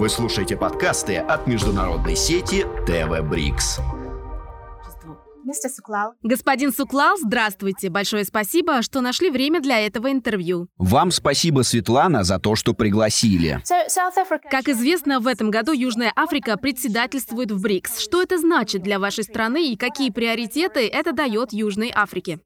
Вы слушаете подкасты от международной сети ТВ Брикс. Господин Суклал, здравствуйте. Большое спасибо, что нашли время для этого интервью. Вам спасибо, Светлана, за то, что пригласили. Как известно, в этом году Южная Африка председательствует в БРИКС. Что это значит для вашей страны и какие приоритеты это дает Южной Африке?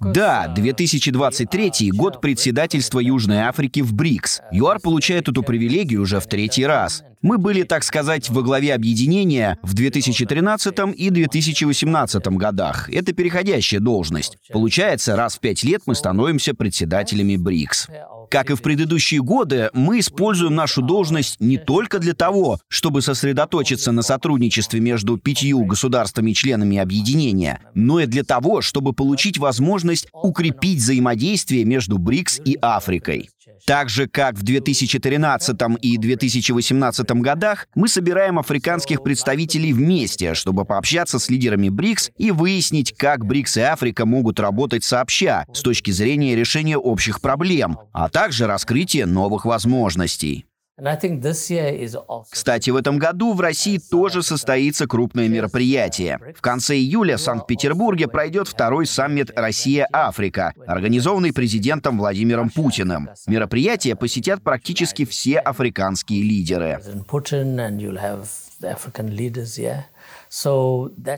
Да, 2023 год председательства Южной Африки в БРИКС. ЮАР получает эту привилегию уже в третий раз. Мы были, так сказать, во главе объединения в 2013 и 2018 годах. Это переходящая должность. Получается, раз в пять лет мы становимся председателями БРИКС. Как и в предыдущие годы, мы используем нашу должность не только для того, чтобы сосредоточиться на сотрудничестве между пятью государствами-членами объединения, но и для того, чтобы получить возможность укрепить взаимодействие между БРИКС и Африкой. Так же, как в 2013 и 2018 годах, мы собираем африканских представителей вместе, чтобы пообщаться с лидерами БРИКС и выяснить, как БРИКС и Африка могут работать сообща с точки зрения решения общих проблем, а также раскрытия новых возможностей. Кстати, в этом году в России тоже состоится крупное мероприятие. В конце июля в Санкт-Петербурге пройдет второй саммит «Россия-Африка», организованный президентом Владимиром Путиным. Мероприятие посетят практически все африканские лидеры.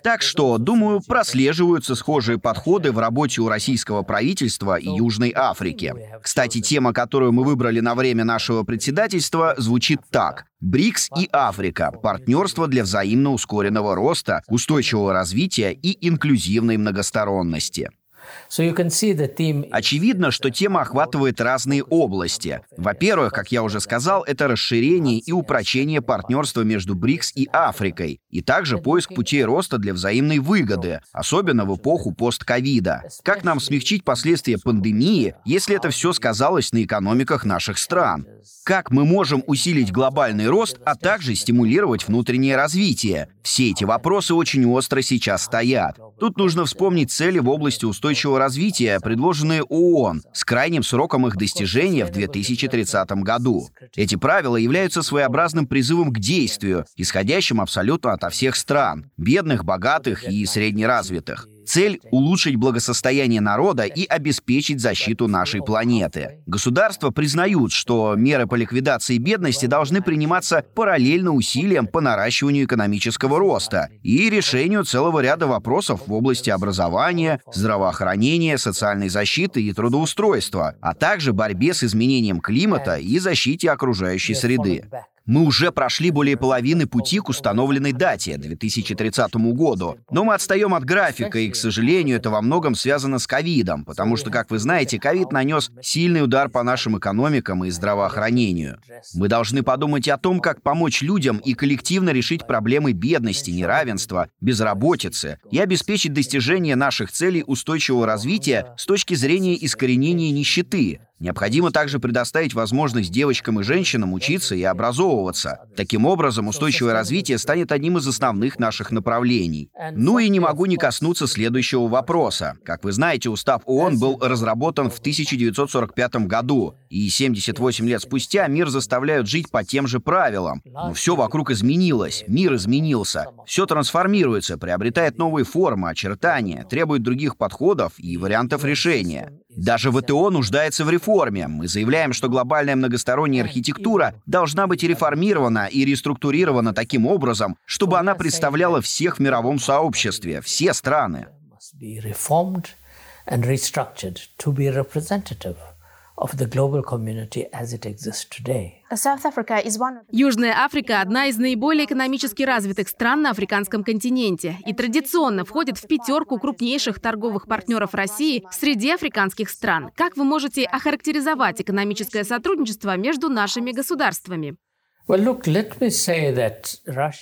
Так что, думаю, прослеживаются схожие подходы в работе у российского правительства и Южной Африки. Кстати, тема, которую мы выбрали на время нашего председательства, звучит так. БРИКС и Африка. Партнерство для взаимно ускоренного роста, устойчивого развития и инклюзивной многосторонности. Очевидно, что тема охватывает разные области. Во-первых, как я уже сказал, это расширение и упрочение партнерства между БРИКС и Африкой, и также поиск путей роста для взаимной выгоды, особенно в эпоху постковида. Как нам смягчить последствия пандемии, если это все сказалось на экономиках наших стран? Как мы можем усилить глобальный рост, а также стимулировать внутреннее развитие? Все эти вопросы очень остро сейчас стоят. Тут нужно вспомнить цели в области устойчивого развития, предложенные ООН, с крайним сроком их достижения в 2030 году. Эти правила являются своеобразным призывом к действию, исходящим абсолютно ото всех стран — бедных, богатых и среднеразвитых. Цель — улучшить благосостояние народа и обеспечить защиту нашей планеты. Государства признают, что меры по ликвидации бедности должны приниматься параллельно усилиям по наращиванию экономического роста и решению целого ряда вопросов в области образования, здравоохранения, социальной защиты и трудоустройства, а также борьбе с изменением климата и защите окружающей среды. Мы уже прошли более половины пути к установленной дате, 2030 году. Но мы отстаем от графика, и, к сожалению, это во многом связано с ковидом, потому что, как вы знаете, ковид нанес сильный удар по нашим экономикам и здравоохранению. Мы должны подумать о том, как помочь людям и коллективно решить проблемы бедности, неравенства, безработицы и обеспечить достижение наших целей устойчивого развития с точки зрения искоренения нищеты, Необходимо также предоставить возможность девочкам и женщинам учиться и образовываться. Таким образом, устойчивое развитие станет одним из основных наших направлений. Ну и не могу не коснуться следующего вопроса. Как вы знаете, устав ООН был разработан в 1945 году, и 78 лет спустя мир заставляют жить по тем же правилам. Но все вокруг изменилось, мир изменился. Все трансформируется, приобретает новые формы, очертания, требует других подходов и вариантов решения. Даже ВТО нуждается в реформе. Мы заявляем, что глобальная многосторонняя архитектура должна быть реформирована и реструктурирована таким образом, чтобы она представляла всех в мировом сообществе, все страны community as it exists today. Южная Африка – одна из наиболее экономически развитых стран на африканском континенте и традиционно входит в пятерку крупнейших торговых партнеров России среди африканских стран. Как вы можете охарактеризовать экономическое сотрудничество между нашими государствами?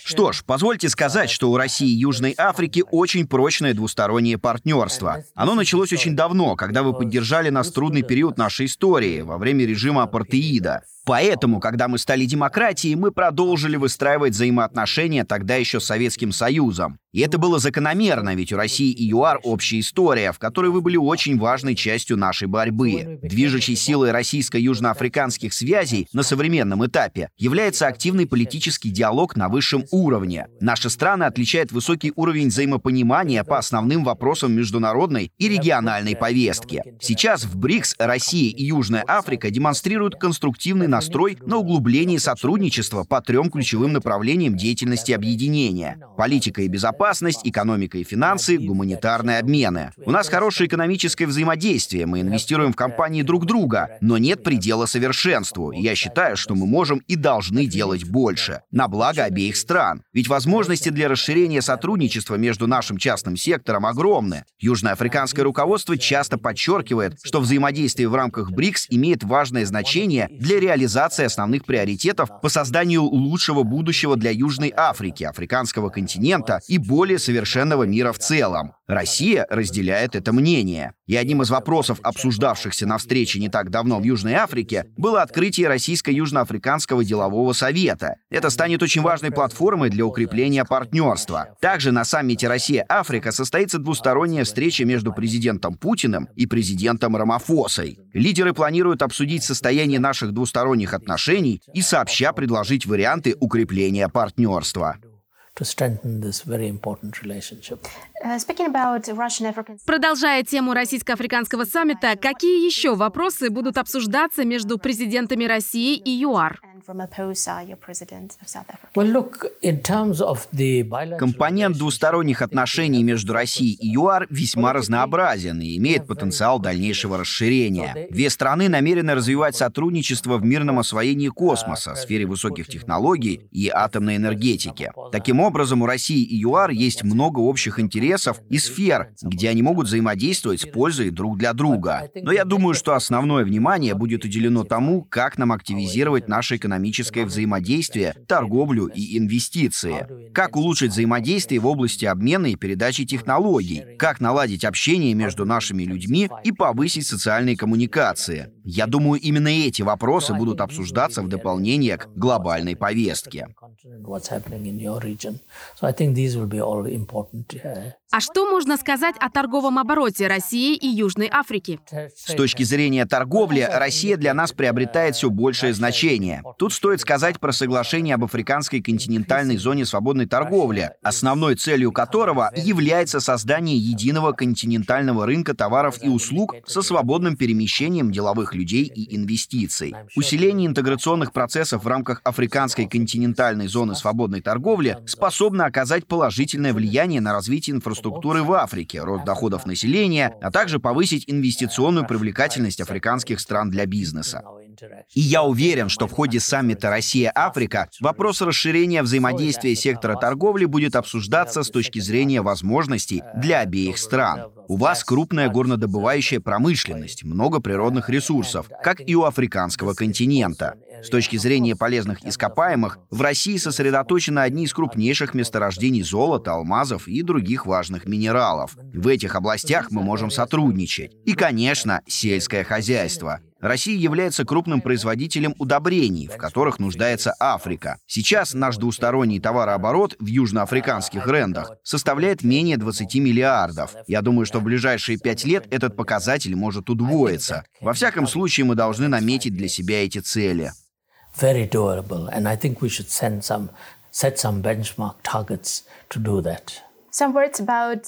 Что ж, позвольте сказать, что у России и Южной Африки очень прочное двустороннее партнерство. Оно началось очень давно, когда вы поддержали нас трудный период нашей истории, во время режима апартеида. Поэтому, когда мы стали демократией, мы продолжили выстраивать взаимоотношения тогда еще с Советским Союзом. И это было закономерно, ведь у России и ЮАР общая история, в которой вы были очень важной частью нашей борьбы. Движущей силой российско-южноафриканских связей на современном этапе является активный политический диалог на высшем уровне. Наши страны отличают высокий уровень взаимопонимания по основным вопросам международной и региональной повестки. Сейчас в БРИКС Россия и Южная Африка демонстрируют конструктивный настрой на углубление сотрудничества по трем ключевым направлениям деятельности объединения — политика и безопасность, экономика и финансы, гуманитарные обмены. У нас хорошее экономическое взаимодействие, мы инвестируем в компании друг друга, но нет предела совершенству. И я считаю, что мы можем и должны делать больше, на благо обеих стран. Ведь возможности для расширения сотрудничества между нашим частным сектором огромны. Южноафриканское руководство часто подчеркивает, что взаимодействие в рамках БРИКС имеет важное значение для реализации основных приоритетов по созданию лучшего будущего для Южной Африки, африканского континента и более совершенного мира в целом. Россия разделяет это мнение. И одним из вопросов, обсуждавшихся на встрече не так давно в Южной Африке, было открытие Российско-Южноафриканского делового совета. Это станет очень важной платформой для укрепления партнерства. Также на саммите Россия-Африка состоится двусторонняя встреча между президентом Путиным и президентом Рамафосой. Лидеры планируют обсудить состояние наших двусторонних отношений и сообща предложить варианты укрепления партнерства to strengthen this very important relationship. Uh, Продолжая тему российско-африканского саммита, какие еще вопросы будут обсуждаться между президентами России и ЮАР? Компонент двусторонних отношений между Россией и ЮАР весьма разнообразен и имеет потенциал дальнейшего расширения. Две страны намерены развивать сотрудничество в мирном освоении космоса, сфере высоких технологий и атомной энергетики. Таким образом, у России и ЮАР есть много общих интересов и сфер, где они могут взаимодействовать с пользой друг для друга. Но я думаю, что основное внимание будет уделено тому, как нам активизировать наши экономические экономическое взаимодействие, торговлю и инвестиции. Как улучшить взаимодействие в области обмена и передачи технологий. Как наладить общение между нашими людьми и повысить социальные коммуникации. Я думаю, именно эти вопросы будут обсуждаться в дополнение к глобальной повестке. А что можно сказать о торговом обороте России и Южной Африки? С точки зрения торговли, Россия для нас приобретает все большее значение. Тут стоит сказать про соглашение об африканской континентальной зоне свободной торговли, основной целью которого является создание единого континентального рынка товаров и услуг со свободным перемещением деловых людей и инвестиций. Усиление интеграционных процессов в рамках африканской континентальной зоны свободной торговли способно оказать положительное влияние на развитие инфраструктуры инфраструктуры в Африке, рост доходов населения, а также повысить инвестиционную привлекательность африканских стран для бизнеса. И я уверен, что в ходе саммита Россия-Африка вопрос расширения взаимодействия сектора торговли будет обсуждаться с точки зрения возможностей для обеих стран. У вас крупная горнодобывающая промышленность, много природных ресурсов, как и у африканского континента. С точки зрения полезных ископаемых, в России сосредоточены одни из крупнейших месторождений золота, алмазов и других важных минералов. В этих областях мы можем сотрудничать. И, конечно, сельское хозяйство. Россия является крупным производителем удобрений, в которых нуждается Африка. Сейчас наш двусторонний товарооборот в южноафриканских рендах составляет менее 20 миллиардов. Я думаю, что в ближайшие пять лет этот показатель может удвоиться. Во всяком случае, мы должны наметить для себя эти цели. Set some benchmark targets to do that.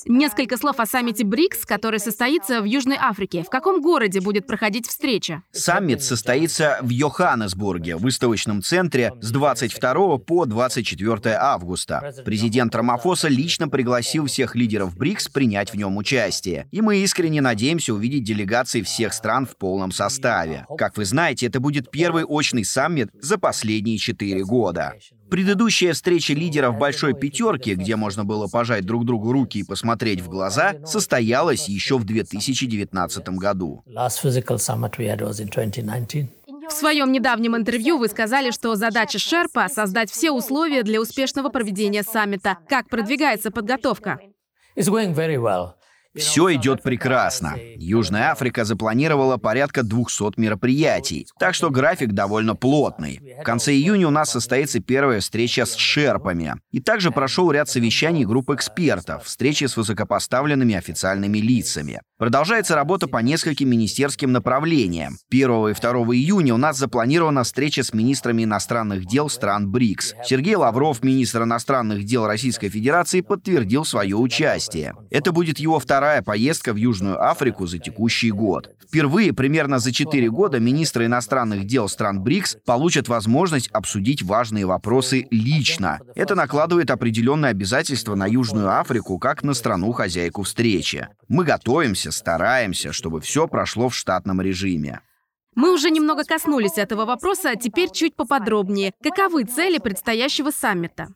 Несколько слов о саммите БРИКС, который состоится в Южной Африке. В каком городе будет проходить встреча? Саммит состоится в Йоханнесбурге, выставочном центре, с 22 по 24 августа. Президент Рамафоса лично пригласил всех лидеров БРИКС принять в нем участие. И мы искренне надеемся увидеть делегации всех стран в полном составе. Как вы знаете, это будет первый очный саммит за последние четыре года. Предыдущая встреча лидеров Большой Пятерки, где можно было пожать друг другу руки и посмотреть в глаза, состоялась еще в 2019 году. В своем недавнем интервью вы сказали, что задача Шерпа — создать все условия для успешного проведения саммита. Как продвигается подготовка? Все идет прекрасно. Южная Африка запланировала порядка 200 мероприятий, так что график довольно плотный. В конце июня у нас состоится первая встреча с шерпами. И также прошел ряд совещаний групп экспертов, встречи с высокопоставленными официальными лицами. Продолжается работа по нескольким министерским направлениям. 1 и 2 июня у нас запланирована встреча с министрами иностранных дел стран БРИКС. Сергей Лавров, министр иностранных дел Российской Федерации, подтвердил свое участие. Это будет его вторая поездка в Южную Африку за текущий год. Впервые примерно за 4 года министры иностранных дел стран БРИКС получат возможность обсудить важные вопросы лично. Это накладывает определенные обязательства на Южную Африку как на страну-хозяйку встречи. Мы готовимся, стараемся, чтобы все прошло в штатном режиме. Мы уже немного коснулись этого вопроса, а теперь чуть поподробнее. Каковы цели предстоящего саммита?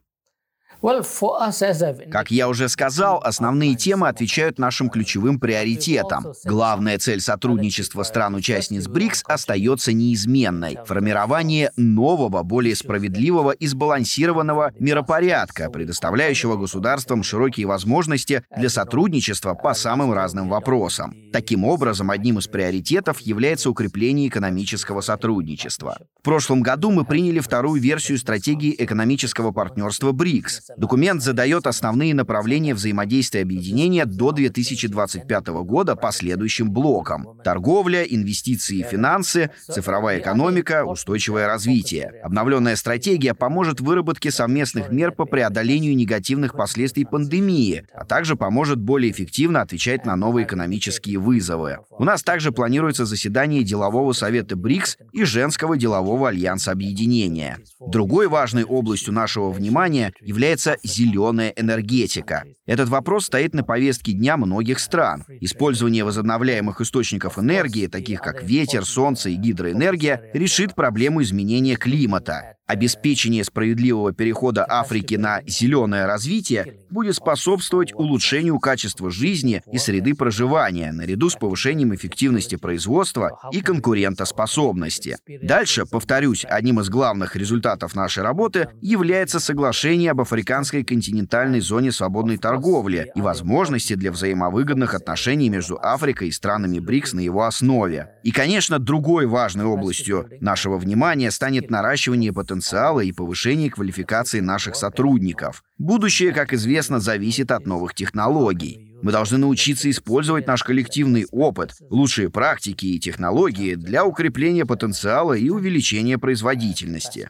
Как я уже сказал, основные темы отвечают нашим ключевым приоритетам. Главная цель сотрудничества стран-участниц БРИКС остается неизменной — формирование нового, более справедливого и сбалансированного миропорядка, предоставляющего государствам широкие возможности для сотрудничества по самым разным вопросам. Таким образом, одним из приоритетов является укрепление экономического сотрудничества. В прошлом году мы приняли вторую версию стратегии экономического партнерства БРИКС. Документ задает основные направления взаимодействия объединения до 2025 года по следующим блокам. Торговля, инвестиции и финансы, цифровая экономика, устойчивое развитие. Обновленная стратегия поможет выработке совместных мер по преодолению негативных последствий пандемии, а также поможет более эффективно отвечать на новые экономические вызовы. У нас также планируется заседание делового совета БРИКС и женского делового альянса объединения. Другой важной областью нашего внимания является является зеленая энергетика. Этот вопрос стоит на повестке дня многих стран. Использование возобновляемых источников энергии, таких как ветер, солнце и гидроэнергия, решит проблему изменения климата. Обеспечение справедливого перехода Африки на зеленое развитие будет способствовать улучшению качества жизни и среды проживания, наряду с повышением эффективности производства и конкурентоспособности. Дальше, повторюсь, одним из главных результатов нашей работы является соглашение об африканской континентальной зоне свободной торговли и возможности для взаимовыгодных отношений между Африкой и странами БРИКС на его основе. И, конечно, другой важной областью нашего внимания станет наращивание потенциала потенциала и повышении квалификации наших сотрудников. Будущее, как известно, зависит от новых технологий. Мы должны научиться использовать наш коллективный опыт, лучшие практики и технологии для укрепления потенциала и увеличения производительности.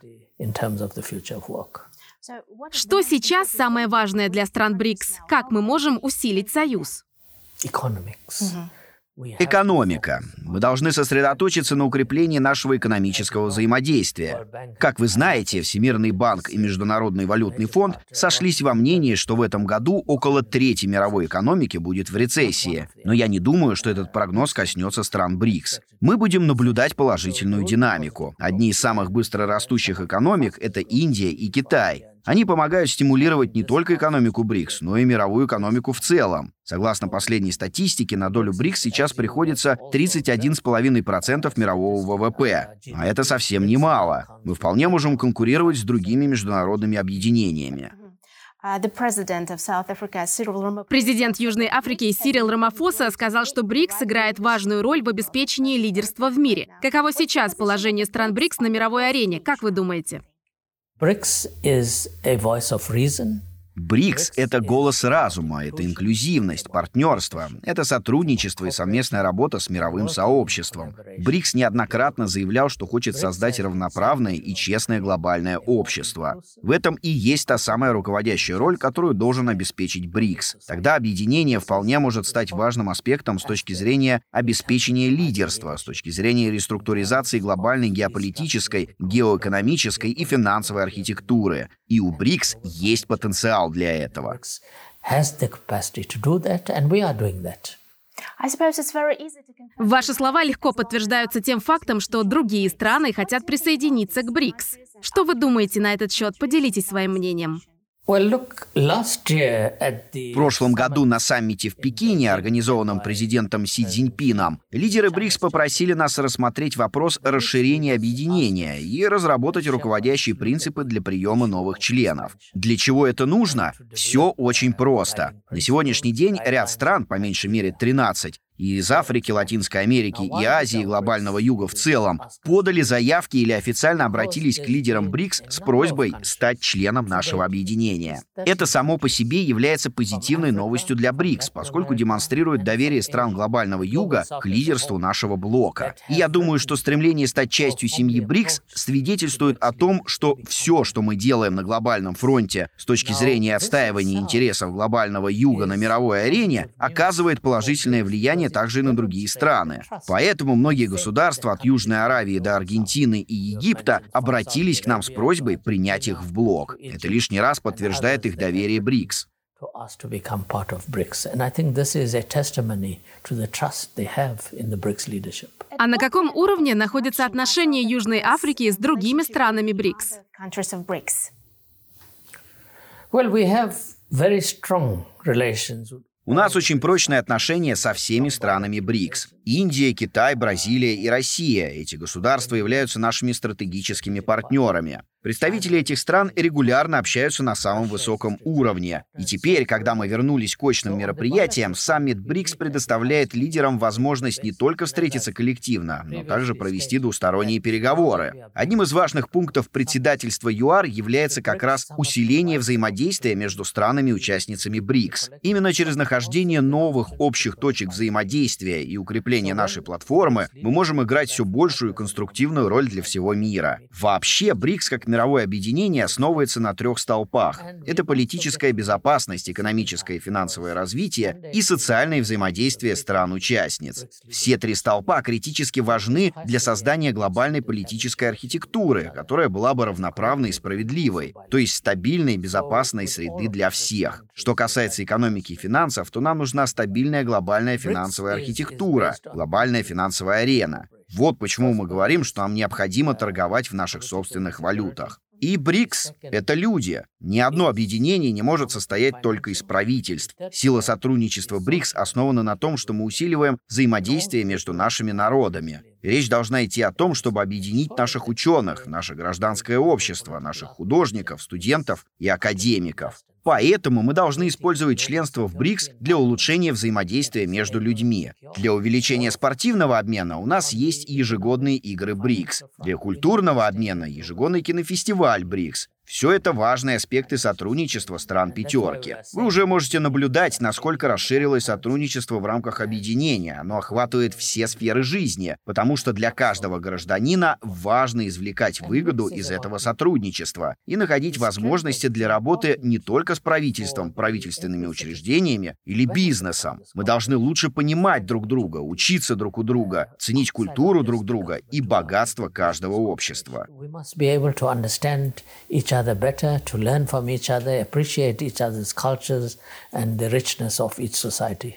Что сейчас самое важное для стран БРИКС? Как мы можем усилить союз? Economics. Экономика. Мы должны сосредоточиться на укреплении нашего экономического взаимодействия. Как вы знаете, Всемирный банк и Международный валютный фонд сошлись во мнении, что в этом году около трети мировой экономики будет в рецессии. Но я не думаю, что этот прогноз коснется стран БРИКС. Мы будем наблюдать положительную динамику. Одни из самых быстро растущих экономик — это Индия и Китай. Они помогают стимулировать не только экономику БРИКС, но и мировую экономику в целом. Согласно последней статистике, на долю БРИКС сейчас приходится 31,5% мирового ВВП. А это совсем немало. Мы вполне можем конкурировать с другими международными объединениями. Президент Южной Африки Сирил Рамафоса сказал, что БРИКС сыграет важную роль в обеспечении лидерства в мире. Каково сейчас положение стран БРИКС на мировой арене, как вы думаете? BRICS is a voice of reason, БРИКС — это голос разума, это инклюзивность, партнерство, это сотрудничество и совместная работа с мировым сообществом. БРИКС неоднократно заявлял, что хочет создать равноправное и честное глобальное общество. В этом и есть та самая руководящая роль, которую должен обеспечить БРИКС. Тогда объединение вполне может стать важным аспектом с точки зрения обеспечения лидерства, с точки зрения реструктуризации глобальной геополитической, геоэкономической и финансовой архитектуры. И у БРИКС есть потенциал для этого. Ваши слова легко подтверждаются тем фактом, что другие страны хотят присоединиться к БРИКС. Что вы думаете на этот счет? Поделитесь своим мнением. В прошлом году на саммите в Пекине, организованном президентом Си Цзиньпином, лидеры БРИКС попросили нас рассмотреть вопрос расширения объединения и разработать руководящие принципы для приема новых членов. Для чего это нужно? Все очень просто. На сегодняшний день ряд стран, по меньшей мере 13, и из Африки, Латинской Америки и Азии, глобального юга в целом, подали заявки или официально обратились к лидерам БРИКС с просьбой стать членом нашего объединения. Это само по себе является позитивной новостью для БРИКС, поскольку демонстрирует доверие стран глобального юга к лидерству нашего блока. И я думаю, что стремление стать частью семьи БРИКС свидетельствует о том, что все, что мы делаем на глобальном фронте с точки зрения отстаивания интересов глобального юга на мировой арене, оказывает положительное влияние также и на другие страны. Поэтому многие государства от Южной Аравии до Аргентины и Египта обратились к нам с просьбой принять их в блок. Это лишний раз подтверждает их доверие БРИКС. А на каком уровне находятся отношения Южной Африки с другими странами БРИКС? Well, we have very strong relations у нас очень прочные отношения со всеми странами БРИКС. Индия, Китай, Бразилия и Россия. Эти государства являются нашими стратегическими партнерами. Представители этих стран регулярно общаются на самом высоком уровне. И теперь, когда мы вернулись к очным мероприятиям, саммит БРИКС предоставляет лидерам возможность не только встретиться коллективно, но также провести двусторонние переговоры. Одним из важных пунктов председательства ЮАР является как раз усиление взаимодействия между странами-участницами БРИКС. Именно через нахождение новых общих точек взаимодействия и укрепление нашей платформы мы можем играть все большую конструктивную роль для всего мира. Вообще, БРИКС как мировое объединение основывается на трех столпах. Это политическая безопасность, экономическое и финансовое развитие и социальное взаимодействие стран-участниц. Все три столпа критически важны для создания глобальной политической архитектуры, которая была бы равноправной и справедливой, то есть стабильной и безопасной среды для всех. Что касается экономики и финансов, то нам нужна стабильная глобальная финансовая архитектура, глобальная финансовая арена. Вот почему мы говорим, что нам необходимо торговать в наших собственных валютах. И БРИКС — это люди. Ни одно объединение не может состоять только из правительств. Сила сотрудничества БРИКС основана на том, что мы усиливаем взаимодействие между нашими народами. речь должна идти о том, чтобы объединить наших ученых, наше гражданское общество, наших художников, студентов и академиков. Поэтому мы должны использовать членство в БРИКС для улучшения взаимодействия между людьми. Для увеличения спортивного обмена у нас есть ежегодные игры БРИКС. Для культурного обмена ежегодный кинофестиваль БРИКС. Все это важные аспекты сотрудничества стран пятерки. Вы уже можете наблюдать, насколько расширилось сотрудничество в рамках объединения. Оно охватывает все сферы жизни, потому что для каждого гражданина важно извлекать выгоду из этого сотрудничества и находить возможности для работы не только с правительством, правительственными учреждениями или бизнесом. Мы должны лучше понимать друг друга, учиться друг у друга, ценить культуру друг друга и богатство каждого общества other better, to learn from each other, appreciate each other's cultures and the richness of each society.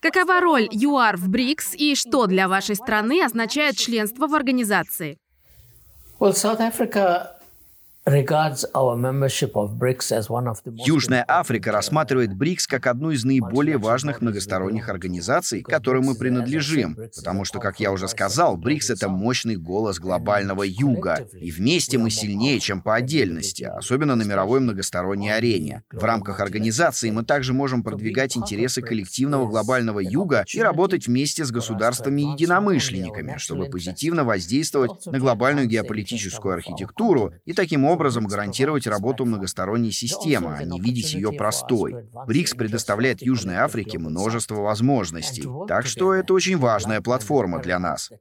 Какова роль ЮАР в БРИКС и что для вашей страны означает членство в организации? Well, South Africa Южная Африка рассматривает БРИКС как одну из наиболее важных многосторонних организаций, которым мы принадлежим, потому что, как я уже сказал, БРИКС — это мощный голос глобального юга, и вместе мы сильнее, чем по отдельности, особенно на мировой многосторонней арене. В рамках организации мы также можем продвигать интересы коллективного глобального юга и работать вместе с государствами-единомышленниками, чтобы позитивно воздействовать на глобальную геополитическую архитектуру и таким образом образом гарантировать работу многосторонней системы, а не видеть ее простой. БРИКС предоставляет Южной Африке множество возможностей, так что это очень важная платформа для нас.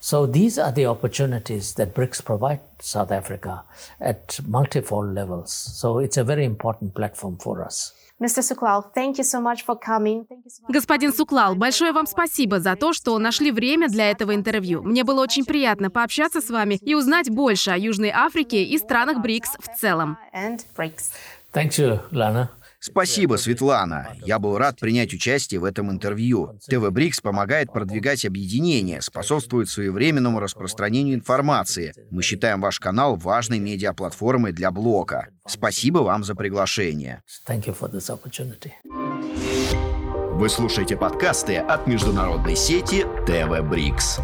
So these are the opportunities that BRICS provide South Africa at multifold levels. So it's a very important platform for us. Господин Суклал, большое вам спасибо за то, что нашли время для этого интервью. Мне было очень приятно пообщаться с вами и узнать больше о Южной Африке и странах БРИКС в целом. Thank you, Lana. Спасибо, Светлана. Я был рад принять участие в этом интервью. ТВ Брикс помогает продвигать объединение, способствует своевременному распространению информации. Мы считаем ваш канал важной медиаплатформой для блока. Спасибо вам за приглашение. Вы слушаете подкасты от международной сети ТВ Брикс.